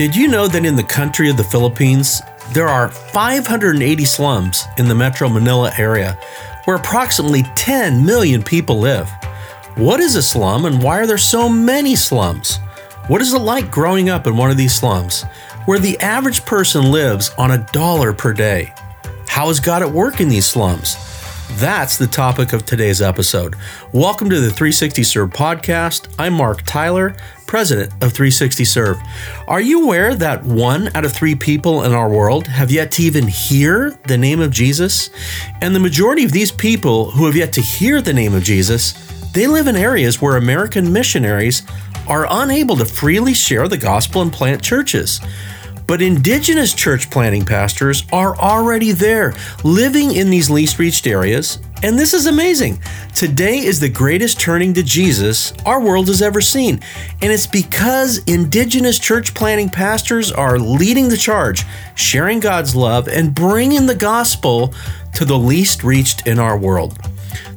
Did you know that in the country of the Philippines, there are 580 slums in the Metro Manila area where approximately 10 million people live? What is a slum and why are there so many slums? What is it like growing up in one of these slums where the average person lives on a dollar per day? How is God at work in these slums? That's the topic of today's episode. Welcome to the 360 Serve podcast. I'm Mark Tyler, president of 360 Serve. Are you aware that one out of three people in our world have yet to even hear the name of Jesus? And the majority of these people who have yet to hear the name of Jesus, they live in areas where American missionaries are unable to freely share the gospel and plant churches. But indigenous church planting pastors are already there, living in these least reached areas. And this is amazing. Today is the greatest turning to Jesus our world has ever seen. And it's because indigenous church planting pastors are leading the charge, sharing God's love, and bringing the gospel to the least reached in our world.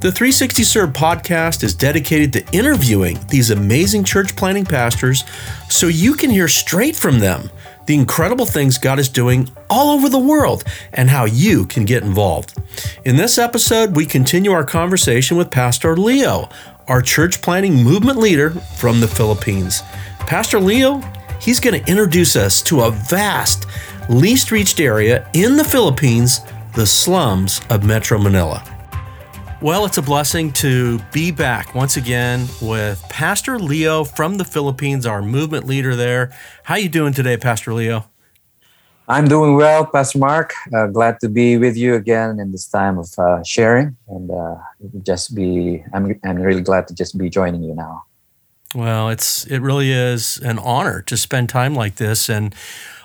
The 360 Serve podcast is dedicated to interviewing these amazing church planting pastors so you can hear straight from them the incredible things God is doing all over the world and how you can get involved. In this episode, we continue our conversation with Pastor Leo, our church planting movement leader from the Philippines. Pastor Leo, he's going to introduce us to a vast, least reached area in the Philippines, the slums of Metro Manila. Well, it's a blessing to be back once again with Pastor Leo from the Philippines, our movement leader there. How you doing today, Pastor Leo? I'm doing well, Pastor Mark. Uh, glad to be with you again in this time of uh, sharing, and uh, just be. I'm I'm really glad to just be joining you now. Well, it's it really is an honor to spend time like this, and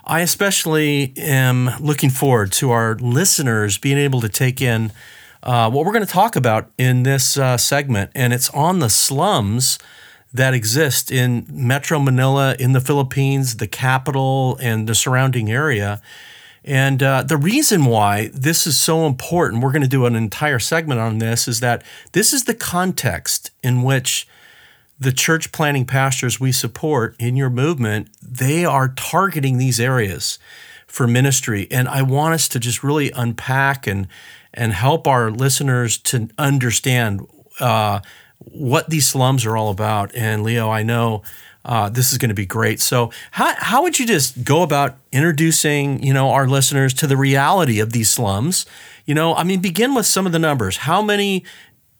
I especially am looking forward to our listeners being able to take in uh, what we're going to talk about in this uh, segment, and it's on the slums that exist in Metro Manila, in the Philippines, the capital, and the surrounding area. And uh, the reason why this is so important, we're going to do an entire segment on this, is that this is the context in which the church planting pastors we support in your movement, they are targeting these areas for ministry. And I want us to just really unpack and and help our listeners to understand uh, what these slums are all about. And Leo, I know uh, this is going to be great. So, how, how would you just go about introducing you know our listeners to the reality of these slums? You know, I mean, begin with some of the numbers. How many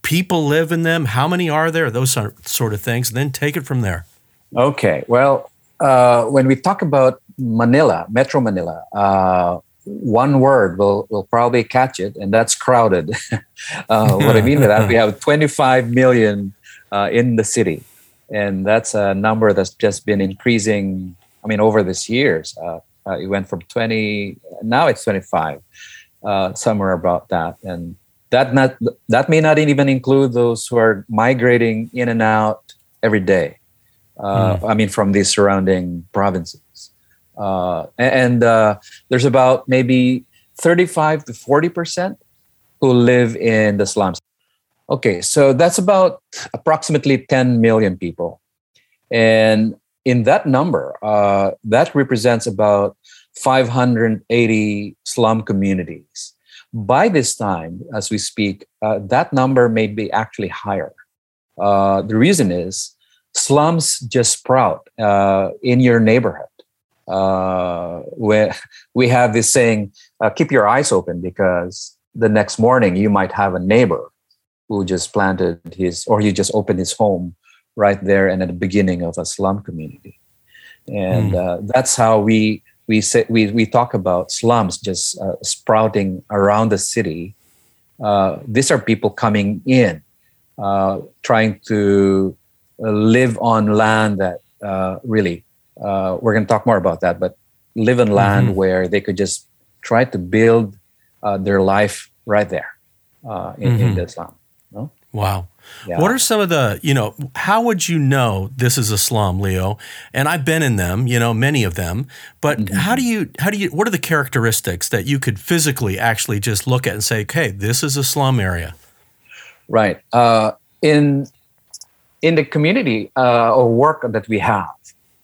people live in them? How many are there? Those sort of things. Then take it from there. Okay. Well, uh, when we talk about Manila, Metro Manila, uh, one word will, will probably catch it, and that's crowded. uh, what I mean by that, we have 25 million uh, in the city, and that's a number that's just been increasing. I mean, over these years, uh, uh it went from 20, now it's 25, uh, somewhere about that, and that not that may not even include those who are migrating in and out every day. Mm. I mean, from these surrounding provinces. Uh, and uh, there's about maybe 35 to 40 percent who live in the slums. Okay, so that's about approximately 10 million people, and in that number, uh, that represents about 580 slum communities. By this time, as we speak, uh, that number may be actually higher. Uh, the reason is slums just sprout uh, in your neighborhood uh, we, we have this saying uh, keep your eyes open because the next morning you might have a neighbor who just planted his or he just opened his home right there and at the beginning of a slum community and mm. uh, that's how we we say we, we talk about slums just uh, sprouting around the city uh, these are people coming in uh, trying to live on land that really uh, we're going to talk more about that, but live in land mm-hmm. where they could just try to build uh, their life right there uh, in, mm-hmm. in a slum. No? Wow. Yeah. What are some of the, you know, how would you know this is a slum, Leo? And I've been in them, you know, many of them. But mm-hmm. how do you, how do you, what are the characteristics that you could physically actually just look at and say, okay, this is a slum area? Right. Uh, in in the community uh, or work that we have,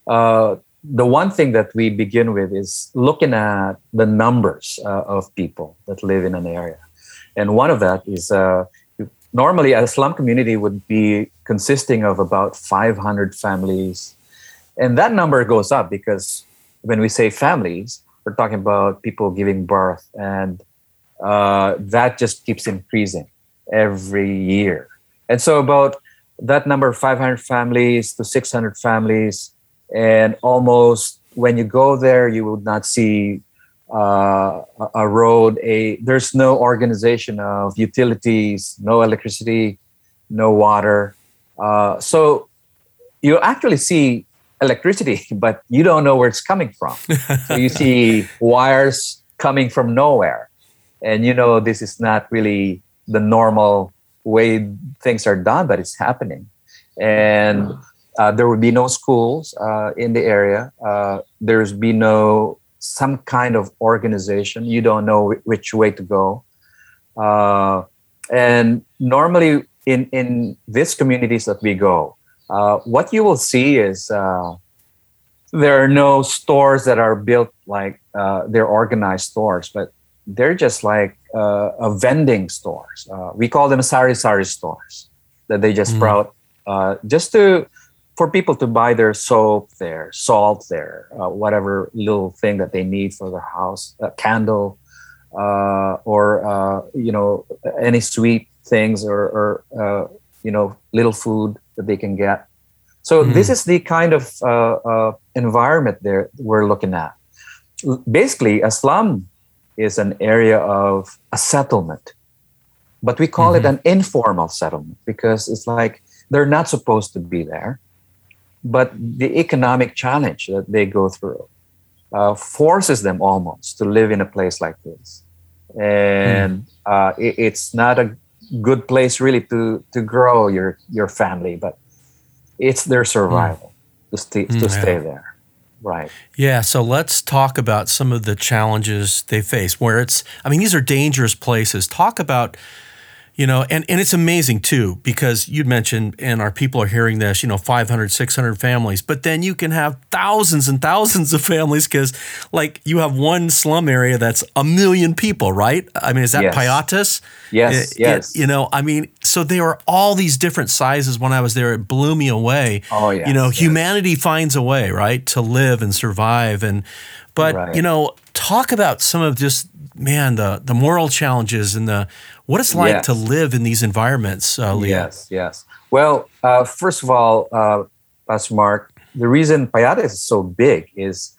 uh, the one thing that we begin with is looking at the numbers uh, of people that live in an area. And one of that is uh, normally a slum community would be consisting of about 500 families. And that number goes up because when we say families, we're talking about people giving birth, and uh, that just keeps increasing every year. And so, about that number 500 families to 600 families, and almost when you go there, you would not see uh, a road. A there's no organization of utilities, no electricity, no water. Uh, so you actually see electricity, but you don't know where it's coming from. so you see wires coming from nowhere, and you know this is not really the normal way things are done, but it's happening. And uh, there would be no schools uh, in the area. Uh, there's be no some kind of organization. You don't know which way to go. Uh, and normally in in these communities that we go, uh, what you will see is uh, there are no stores that are built like they're organized stores, but they're just like a vending stores. we call them sari sari stores that they just mm. sprout just to for people to buy their soap there, salt there, uh, whatever little thing that they need for their house, a candle, uh, or uh, you know any sweet things or, or uh, you know little food that they can get. So mm-hmm. this is the kind of uh, uh, environment there we're looking at. Basically, a slum is an area of a settlement, but we call mm-hmm. it an informal settlement because it's like they're not supposed to be there but the economic challenge that they go through uh, forces them almost to live in a place like this. And mm. uh, it, it's not a good place really to to grow your your family but it's their survival mm. to, stay, to mm, stay there. Right. Yeah so let's talk about some of the challenges they face where it's i mean these are dangerous places. Talk about you know and, and it's amazing too because you'd mentioned and our people are hearing this you know 500 600 families but then you can have thousands and thousands of families because like you have one slum area that's a million people right i mean is that yes. Payatas? yes it, yes it, you know i mean so there are all these different sizes when i was there it blew me away oh yeah you know yes. humanity finds a way right to live and survive and but right. you know talk about some of just man the the moral challenges and the what it's like yes. to live in these environments, uh, Leo. Yes, yes. Well, uh, first of all, uh, Pastor Mark, the reason Payatas is so big is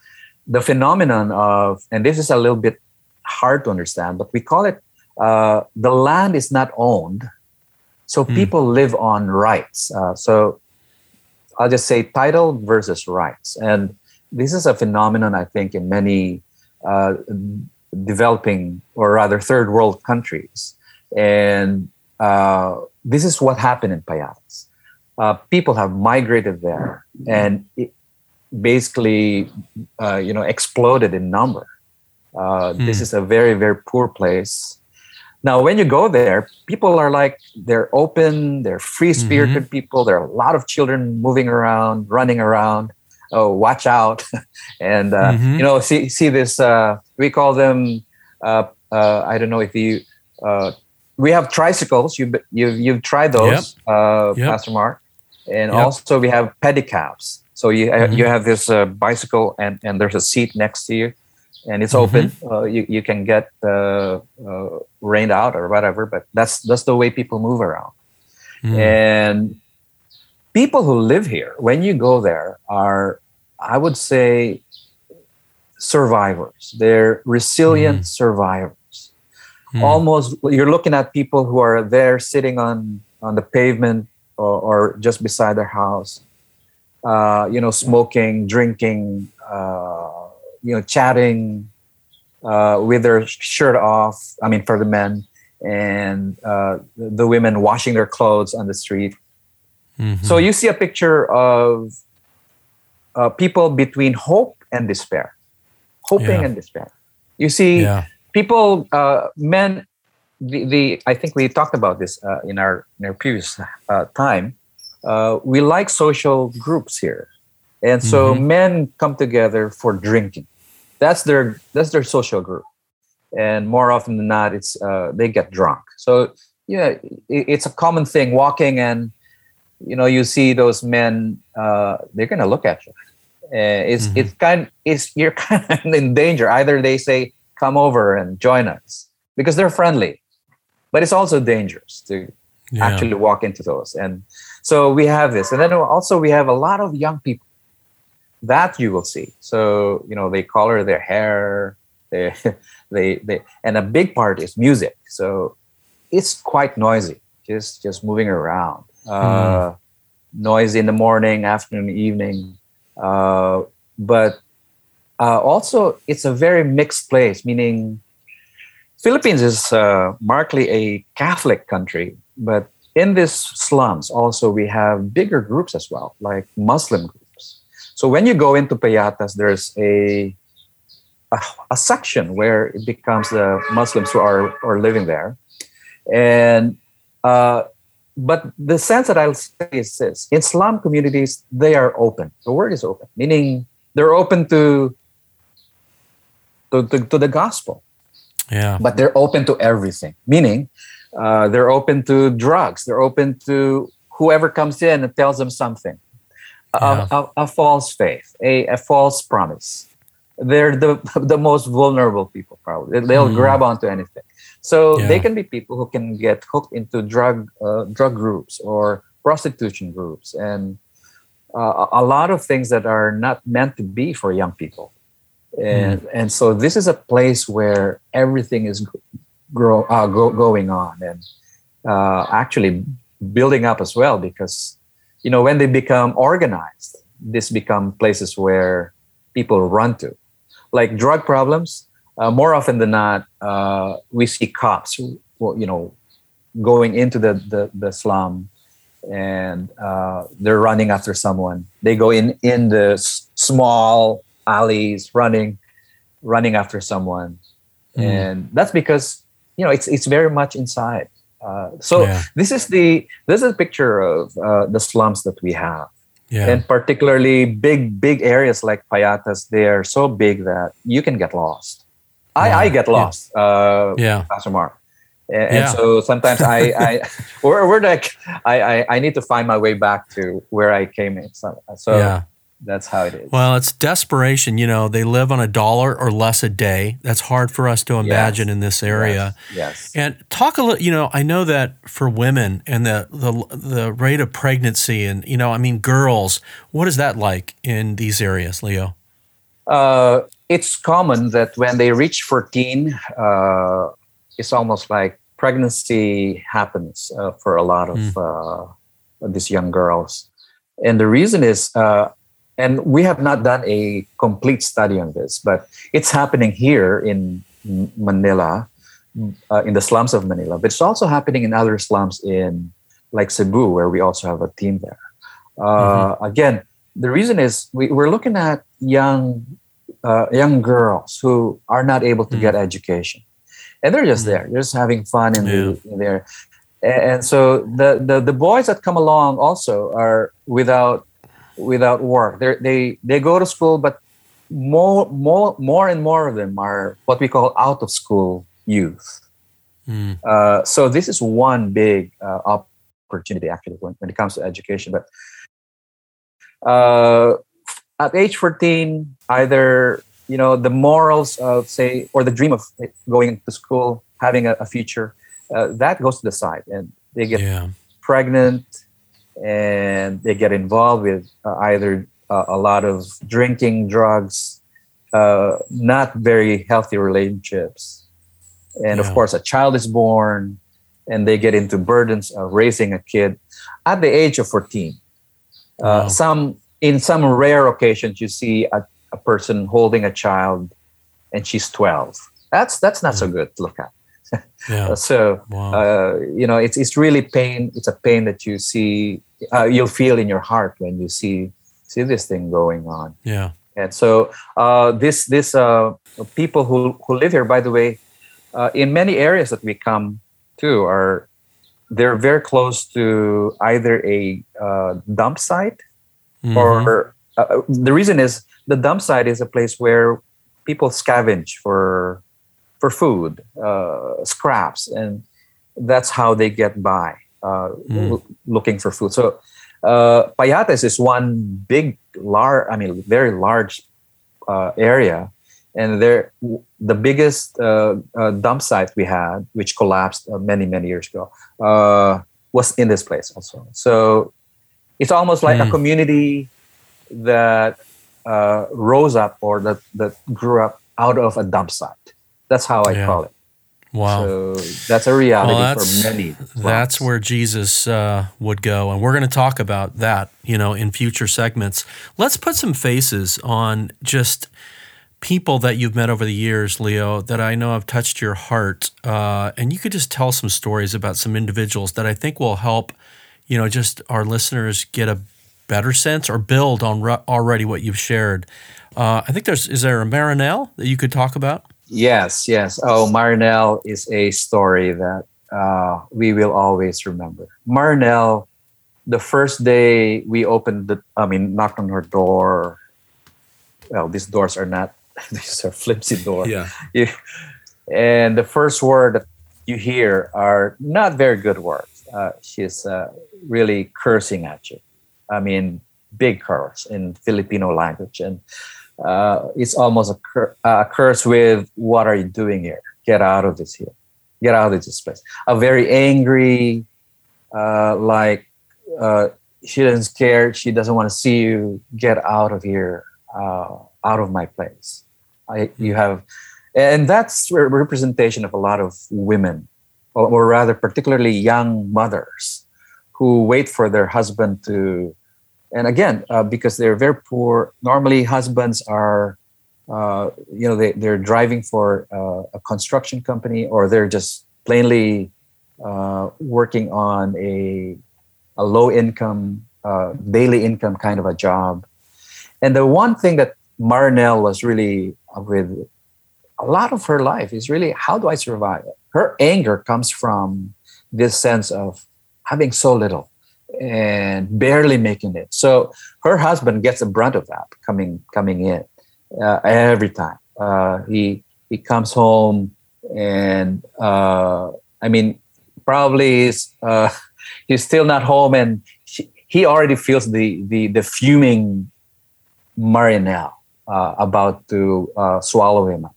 the phenomenon of, and this is a little bit hard to understand, but we call it uh, the land is not owned. So mm. people live on rights. Uh, so I'll just say title versus rights. And this is a phenomenon, I think, in many uh, developing or rather third world countries and uh, this is what happened in Payatas. Uh, people have migrated there and it basically, uh, you know, exploded in number. Hmm. This is a very, very poor place. Now, when you go there, people are like, they're open, they're free spirited mm-hmm. people. There are a lot of children moving around, running around. Oh, watch out. and, uh, mm-hmm. you know, see, see this, uh, we call them, uh, I don't know if you, we have tricycles. You you you've tried those, yep. Uh, yep. Pastor Mark, and yep. also we have pedicabs. So you mm-hmm. you have this uh, bicycle and and there's a seat next to you, and it's mm-hmm. open. Uh, you you can get uh, uh, rained out or whatever. But that's that's the way people move around, mm. and people who live here when you go there are I would say survivors. They're resilient mm. survivors mm. almost you're looking at people who are there sitting on on the pavement or, or just beside their house uh, you know smoking drinking uh, you know chatting uh, with their shirt off i mean for the men and uh, the women washing their clothes on the street mm-hmm. so you see a picture of uh, people between hope and despair hoping yeah. and despair you see yeah people, uh, men, the, the I think we talked about this uh, in our in our previous uh, time. Uh, we like social groups here, and so mm-hmm. men come together for drinking. That's their that's their social group, and more often than not, it's uh, they get drunk. So yeah, it, it's a common thing walking and you know you see those men uh, they're gonna look at you uh, it's mm-hmm. it's kind it's you're kind of in danger either they say come over and join us because they're friendly but it's also dangerous to yeah. actually walk into those and so we have this and then also we have a lot of young people that you will see so you know they color their hair they they they and a big part is music so it's quite noisy just just moving around uh, mm. noise in the morning, afternoon, evening. Uh, but uh, also, it's a very mixed place, meaning Philippines is uh, markedly a Catholic country, but in these slums also we have bigger groups as well, like Muslim groups. So when you go into Payatas, there's a a, a section where it becomes the Muslims who are are living there, and uh, but the sense that I'll say is this in Islam communities, they are open. The word is open, meaning they're open to, to, to, to the gospel. Yeah. But they're open to everything, meaning uh, they're open to drugs. They're open to whoever comes in and tells them something. Yeah. A, a, a, false faith, a, a false promise. They're the, the most vulnerable people, probably. They'll mm. grab onto anything. So yeah. they can be people who can get hooked into drug uh, drug groups or prostitution groups and uh, a lot of things that are not meant to be for young people. And mm. and so this is a place where everything is grow, uh, go, going on and uh, actually building up as well because you know when they become organized, this become places where people run to, like drug problems uh, more often than not, uh, we see cops, you know, going into the the, the slum, and uh, they're running after someone. They go in in the s- small alleys, running, running after someone, mm. and that's because you know it's it's very much inside. Uh, so yeah. this is the this is a picture of uh, the slums that we have. Yeah. And particularly big, big areas like Payatas, they are so big that you can get lost. I, I get lost. Yeah. Uh, yeah. Pastor Mark. And, yeah. so sometimes I, I we're, we're like, I, I, I need to find my way back to where I came in. So, so yeah. That's how it is. Well, it's desperation. You know, they live on a dollar or less a day. That's hard for us to imagine yes. in this area. Yes. yes. And talk a little, you know, I know that for women and the, the, the rate of pregnancy and, you know, I mean, girls, what is that like in these areas, Leo? Uh, it's common that when they reach 14, uh, it's almost like pregnancy happens uh, for a lot of mm. these young girls. And the reason is, uh, and we have not done a complete study on this, but it's happening here in Manila, uh, in the slums of Manila, but it's also happening in other slums in like Cebu, where we also have a team there. Mm-hmm. Again, the reason is we, we're looking at young uh, young girls who are not able to mm. get education, and they're just mm. there, they're just having fun in, yeah. the, in there. And so the, the the boys that come along also are without without work. They they they go to school, but more more more and more of them are what we call out of school youth. Mm. Uh, so this is one big uh, opportunity actually when, when it comes to education. But uh, at age 14 either you know the morals of say or the dream of going to school having a, a future uh, that goes to the side and they get yeah. pregnant and they get involved with uh, either uh, a lot of drinking drugs uh, not very healthy relationships. And yeah. of course a child is born and they get into burdens of raising a kid at the age of 14 uh, wow. some in some rare occasions you see a, a person holding a child and she's 12 that's that's not so good to look at yeah. so wow. uh, you know it's it's really pain it's a pain that you see uh, you'll feel in your heart when you see see this thing going on yeah and so uh, this this uh, people who who live here by the way uh, in many areas that we come to are they're very close to either a uh, dump site mm-hmm. or uh, the reason is the dump site is a place where people scavenge for for food, uh, scraps, and that's how they get by, mm. l- looking for food. So, uh, Payatas is one big, large, I mean, very large uh, area, and there, the biggest uh, uh, dump site we had, which collapsed many, many years ago, was in this place also. So, it's almost like mm. a hmm. community that rose up or that that grew up out of a dump site. That's how I yeah. call it. Wow. So that's a reality well, that's, for many. That's where Jesus uh, would go. And we're going to talk about that, you know, in future segments. Let's put some faces on just people that you've met over the years, Leo, that I know have touched your heart. Uh, and you could just tell some stories about some individuals that I think will help, you know, just our listeners get a better sense or build on re- already what you've shared. Uh, I think there's, is there a Marinelle that you could talk about? Yes, yes. Oh, Marinelle is a story that uh, we will always remember. Marinelle, the first day we opened the, I mean, knocked on her door. Well, these doors are not, these are flimsy doors. Yeah. You, and the first word that you hear are not very good words. Uh, she's uh, really cursing at you. I mean, big curse in Filipino language. And uh, it's almost a, cur- a curse with what are you doing here? Get out of this here. Get out of this place. A very angry, uh, like uh, she doesn't care. She doesn't want to see you. Get out of here. Uh, out of my place. I, you have, and that's a representation of a lot of women, or, or rather, particularly young mothers, who wait for their husband to and again uh, because they're very poor normally husbands are uh, you know they, they're driving for uh, a construction company or they're just plainly uh, working on a, a low income uh, daily income kind of a job. And the one thing that marinelle was really with a lot of her life is really how do i survive? Her anger comes from this sense of having so little and barely making it. So her husband gets the brunt of that coming coming in uh, every time. Uh, he he comes home and uh, I mean probably is, uh, he's still not home and he already feels the the the fuming Marinelle uh, about to uh, swallow him up.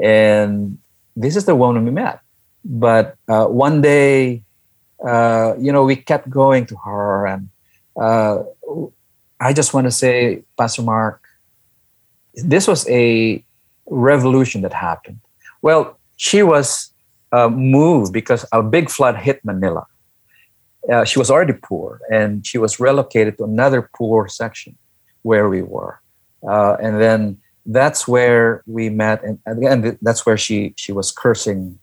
And this is the woman we met. But one day uh, you know, we kept going to her. And uh, I just want to say, Pastor Mark, this was a revolution that happened. Well, she was uh, moved because a big flood hit Manila. Uh, she was already poor, and she was relocated to another poor section where we were. Uh, and then that's where we met, and again, that's where she she was cursing,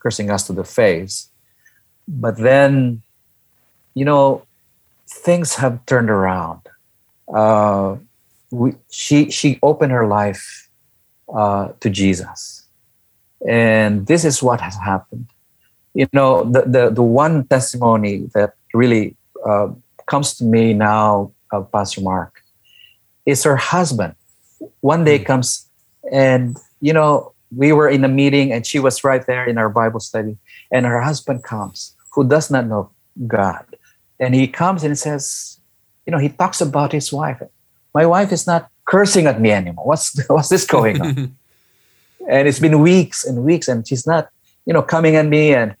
cursing us to the face but then, you know, things have turned around. Uh, we, she she opened her life uh, to Jesus, and this is what has happened. You know, the the, the one testimony that really uh, comes to me now, uh, Pastor Mark, is her husband. One day hmm. comes and you know we were in a meeting and she was right there in our Bible study, and her husband comes who does not know God. And he comes and says, you know, he talks about his wife. My wife is not cursing at me anymore. What's what's this going on? and it's been weeks and weeks, and she's not, you know, coming at me and,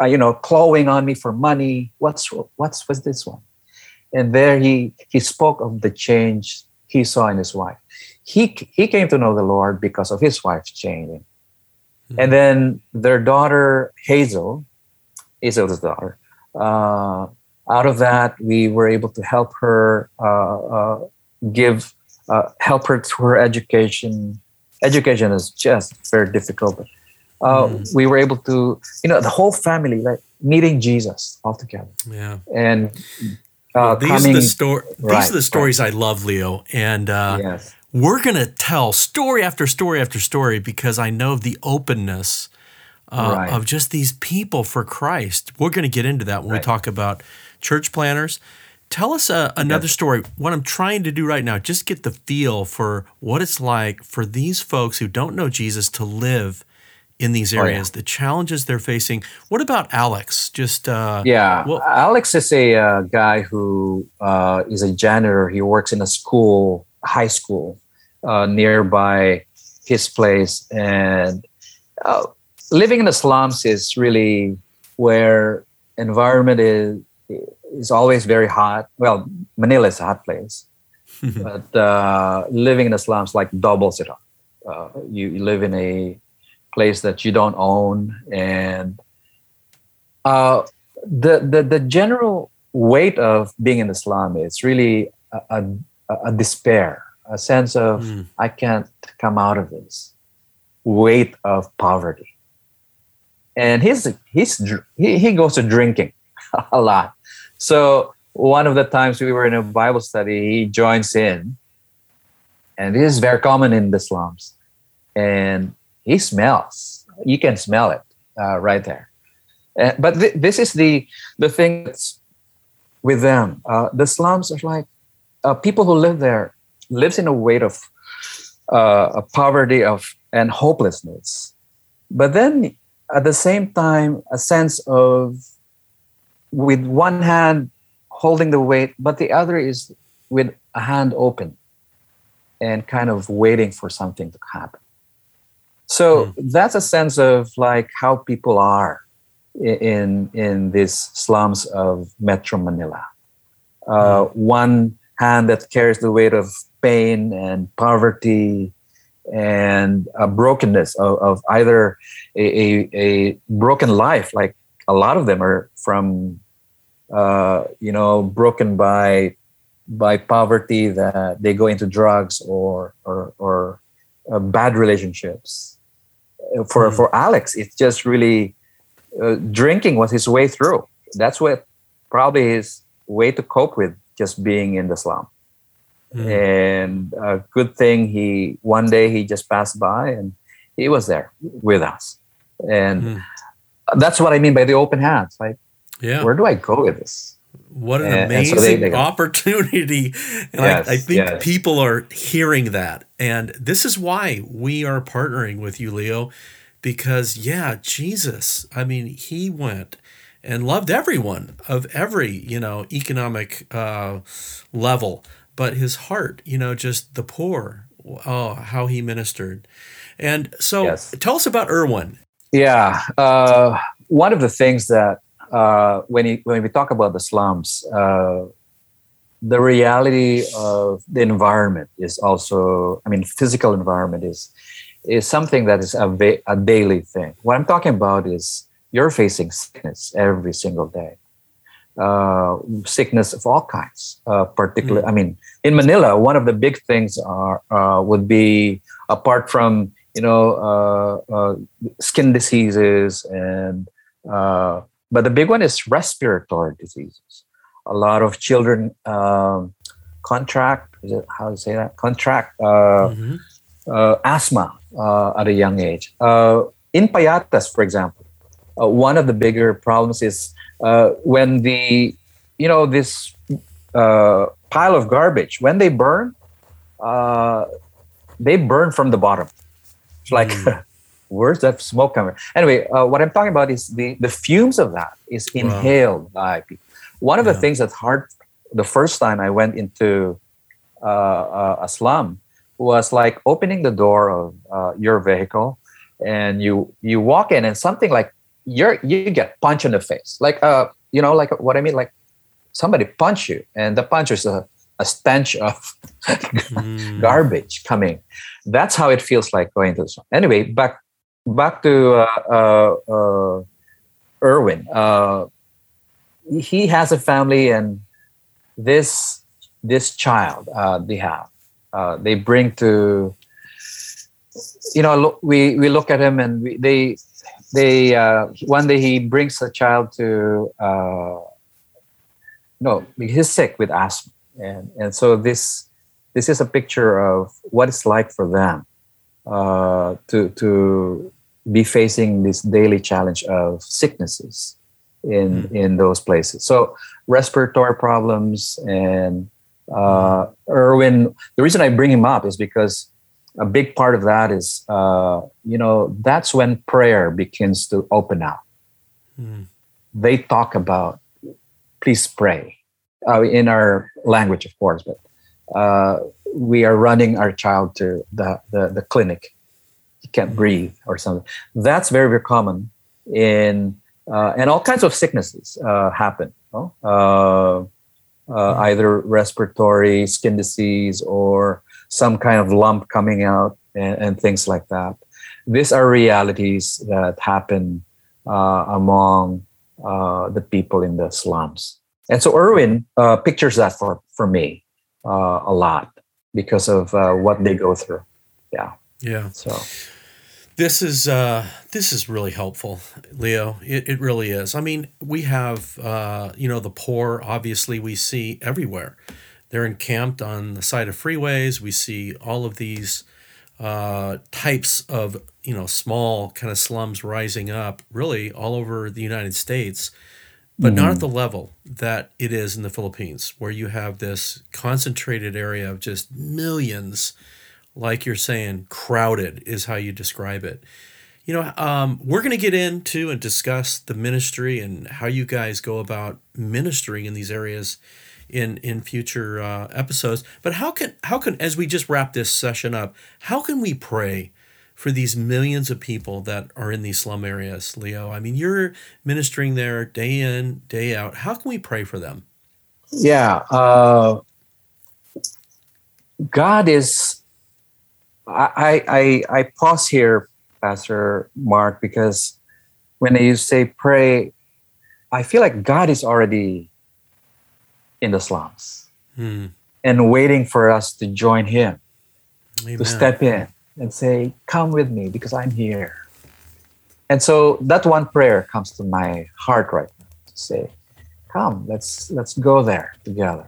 uh, you know, clawing on me for money. What's what's what's this one? And there he he spoke of the change he saw in his wife. He he came to know the Lord because of his wife's changing. Mm-hmm. And then their daughter Hazel, Hazel's daughter. Uh, out of that, we were able to help her uh, uh, give uh, help her to her education. Education is just very difficult. But, mm. We were able to, you know, the whole family like meeting Jesus all together. Yeah, and well, these are the. Right, these are the stories right. I love, Leo, and yes. We're gonna tell story after story after story because I know the openness uh, right. of just these people for Christ. We're going to get into that when right. we talk about church planters. Tell us uh, another yes. story. What I'm trying to do right now, just get the feel for what it's like for these folks who don't know Jesus to live in these areas, oh, yeah. the challenges they're facing. What about Alex? Just uh, yeah, well, Alex is a uh, guy who uh, is a janitor. He works in a school, high school, uh, nearby his place, and uh, living in the slums is really where environment is is always very hot. Well, Manila is a hot place, but uh, living in the slums like doubles it up. you, you live in a place that you don't own and uh, the, the the general weight of being in the slum is really a, a, a despair a sense of mm. i can't come out of this weight of poverty and he's he's he, he goes to drinking a lot so one of the times we were in a bible study he joins in and this is very common in the slums and he smells. You can smell it uh, right there. Uh, but th- this is the the thing that's with them. Uh, the slums are like uh, people who live there lives in a weight of uh, poverty of and hopelessness. But then at the same time, a sense of with one hand holding the weight, but the other is with a hand open and kind of waiting for something to happen. So mm. that's a sense of like how people are in in these slums of Metro Manila. Uh, mm. One hand that carries the weight of pain and poverty and a brokenness of, of either a, a, a, broken life, like a lot of them are from, uh, you know, broken by by poverty that they go into drugs or or, or uh, bad relationships for mm. for Alex, it's just really uh, drinking was his way through. That's what probably his way to cope with just being in the slum. Mm. And a good thing he one day he just passed by and he was there with us. And mm. that's what I mean by the open hands. Like, yeah, where do I go with this? What an and, amazing and so they, they opportunity. And yes, I, I, think yes. people are hearing that. And this is why we are partnering with you, Leo, because, yeah, Jesus, I mean, he went and loved everyone of every, you know, economic uh, level, but his heart, you know, just the poor, oh, how he ministered. And so yes. tell us about Erwin. Yeah. Uh, one of the things that uh, when, you, when we talk about the slums, uh, the reality of the environment is also, I mean, physical environment is is something that is a, va- a daily thing. What I'm talking about is you're facing sickness every single day, uh, sickness of all kinds. Uh, particularly, mm. I mean, in Manila, one of the big things are uh, would be apart from you know uh, uh, skin diseases and uh, but the big one is respiratory diseases. A lot of children um, contract, is it how to say that? Contract uh, mm-hmm. uh, asthma uh, at a young age. Uh, in Payatas, for example, uh, one of the bigger problems is uh, when the, you know, this pile of garbage, when they burn, they burn from the bottom. It's like mm. where's that smoke coming? Anyway, uh, what I'm talking about is the the fumes of that is inhaled wow. by people. One of yeah. the things that's hard the first time I went into uh, uh, a slum was like opening the door of uh, your vehicle, and you you walk in, and something like you're you get punched in the face, like uh you know like what I mean, like somebody punch you, and the punch is a a stench of mm. garbage coming. That's how it feels like going to the slum. Anyway, back back to uh, uh, uh, Erwin. Uh, he has a family, and this this child uh, they have, uh, they bring to. You know, look, we we look at him, and we, they they uh, one day he brings a child to. Uh, no, he's sick with asthma, and and so this this is a picture of what it's like for them uh, to to be facing this daily challenge of sicknesses in mm. in those places. So respiratory problems and uh, Erwin. The reason I bring him up is because a big part of that is uh, you know that's when prayer begins to open up. Mm. They talk about please pray uh, in our language, of course, but uh, we are running our child to the, the, the clinic. He can't mm. breathe or something. That's very, very common in uh, and all kinds of sicknesses uh, happen. No? Uh, uh, either respiratory, skin disease, or some kind of lump coming out, and, and things like that. These are realities that happen uh, among uh, the people in the slums. And so Erwin pictures that for, for me a lot because of what they go through. Yeah. Yeah. So this is uh, this is really helpful, Leo. It, it really is. I mean, we have uh, you know the poor. Obviously, we see everywhere. They're encamped on the side of freeways. We see all of these uh, types of you know small kind of slums rising up, really all over the United States, but mm. not at mm. the level that it is in the Philippines, where you have this concentrated area of just millions like you're saying, crowded is how you describe it. You know, um, we're going to get into and discuss the ministry and how you guys go about ministering in these areas in in future uh, episodes. But how can how can as we just wrap this session up, how can we pray for these millions of people that are in these slum areas, Leo? I mean, you're ministering there day in day out. How can we pray for them? Yeah, uh, God is I, I, I pause here, Pastor Mark, because when you say pray, I feel like God is already in the slums hmm. and waiting for us to join Him, Amen. to step in and say, Come with me because I'm here. And so that one prayer comes to my heart right now to say, Come, let's let's go there together.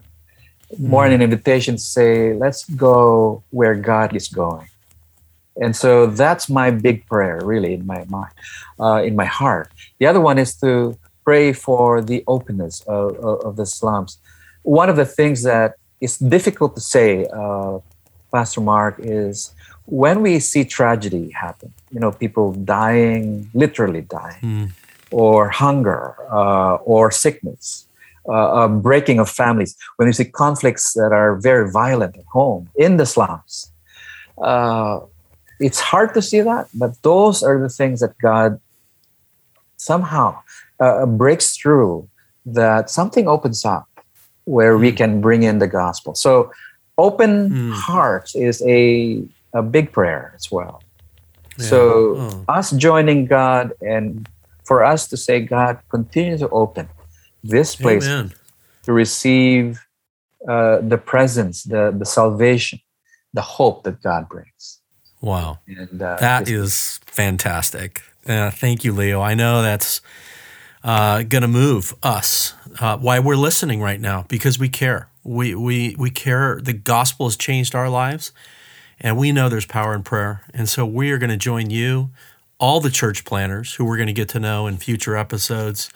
More than an invitation to say, let's go where God is going and so that's my big prayer really in my mind uh, in my heart the other one is to pray for the openness of, of, of the slums one of the things that is difficult to say uh, pastor mark is when we see tragedy happen you know people dying literally dying mm. or hunger uh, or sickness uh, breaking of families when you see conflicts that are very violent at home in the slums uh, it's hard to see that, but those are the things that God somehow uh, breaks through. That something opens up where mm. we hmm. can bring in the gospel. So, open mm. hearts is a a big prayer as well. Yeah. So, oh. us joining God and for us to say, God, continue to open this place Amen. to receive uh, the presence, the the salvation, the hope that God brings. Wow. And uh, that is fantastic. Uh, thank you, Leo. I know that's uh, going to move us. Uh, why we're listening right now because we care. We we we care. The gospel has changed our lives, and we know there's power in prayer. And so we are going to join you, all the church planters who we're going to get to know in future episodes,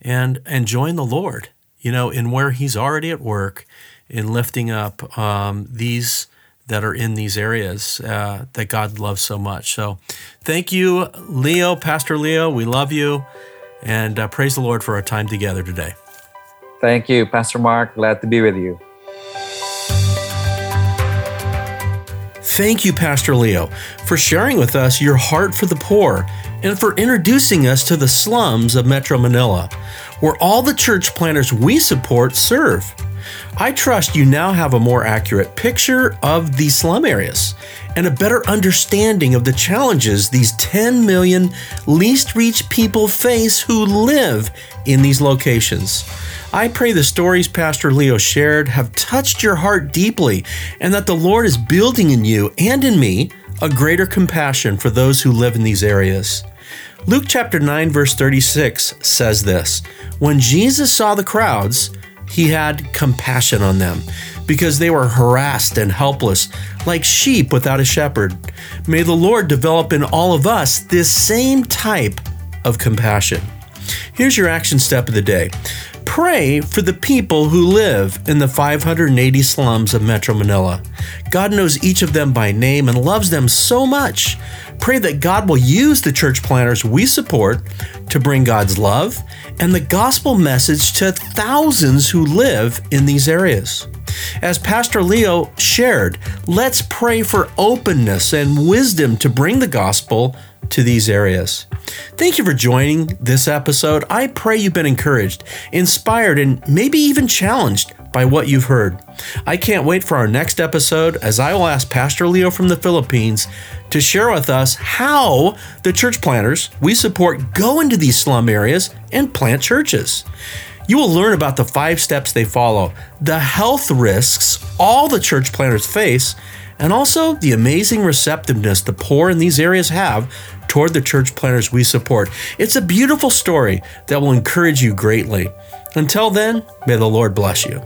and and join the Lord. You know, in where He's already at work in lifting up um, these that are in these areas uh, that God loves so much. So thank you, Leo, Pastor Leo. We love you and uh, praise the Lord for our time together today. Thank you, Pastor Mark. Glad to be with you. Thank you, Pastor Leo, for sharing with us your heart for the poor and for introducing us to the slums of Metro Manila, where all the church planters we support serve. I trust you now have a more accurate picture of these slum areas and a better understanding of the challenges these 10 million least reached people face who live in these locations. I pray the stories Pastor Leo shared have touched your heart deeply and that the Lord is building in you and in me a greater compassion for those who live in these areas. Luke chapter 9 verse 36 says this, When Jesus saw the crowds, he had compassion on them because they were harassed and helpless, like sheep without a shepherd. May the Lord develop in all of us this same type of compassion. Here's your action step of the day Pray for the people who live in the 580 slums of Metro Manila. God knows each of them by name and loves them so much. Pray that God will use the church planters we support to bring God's love and the gospel message to thousands who live in these areas. As Pastor Leo shared, let's pray for openness and wisdom to bring the gospel to these areas. Thank you for joining this episode. I pray you've been encouraged, inspired, and maybe even challenged by what you've heard. I can't wait for our next episode as I will ask Pastor Leo from the Philippines to share with us how the church planters we support go into these slum areas and plant churches. You will learn about the five steps they follow, the health risks all the church planters face, and also the amazing receptiveness the poor in these areas have toward the church planters we support. It's a beautiful story that will encourage you greatly. Until then, may the Lord bless you.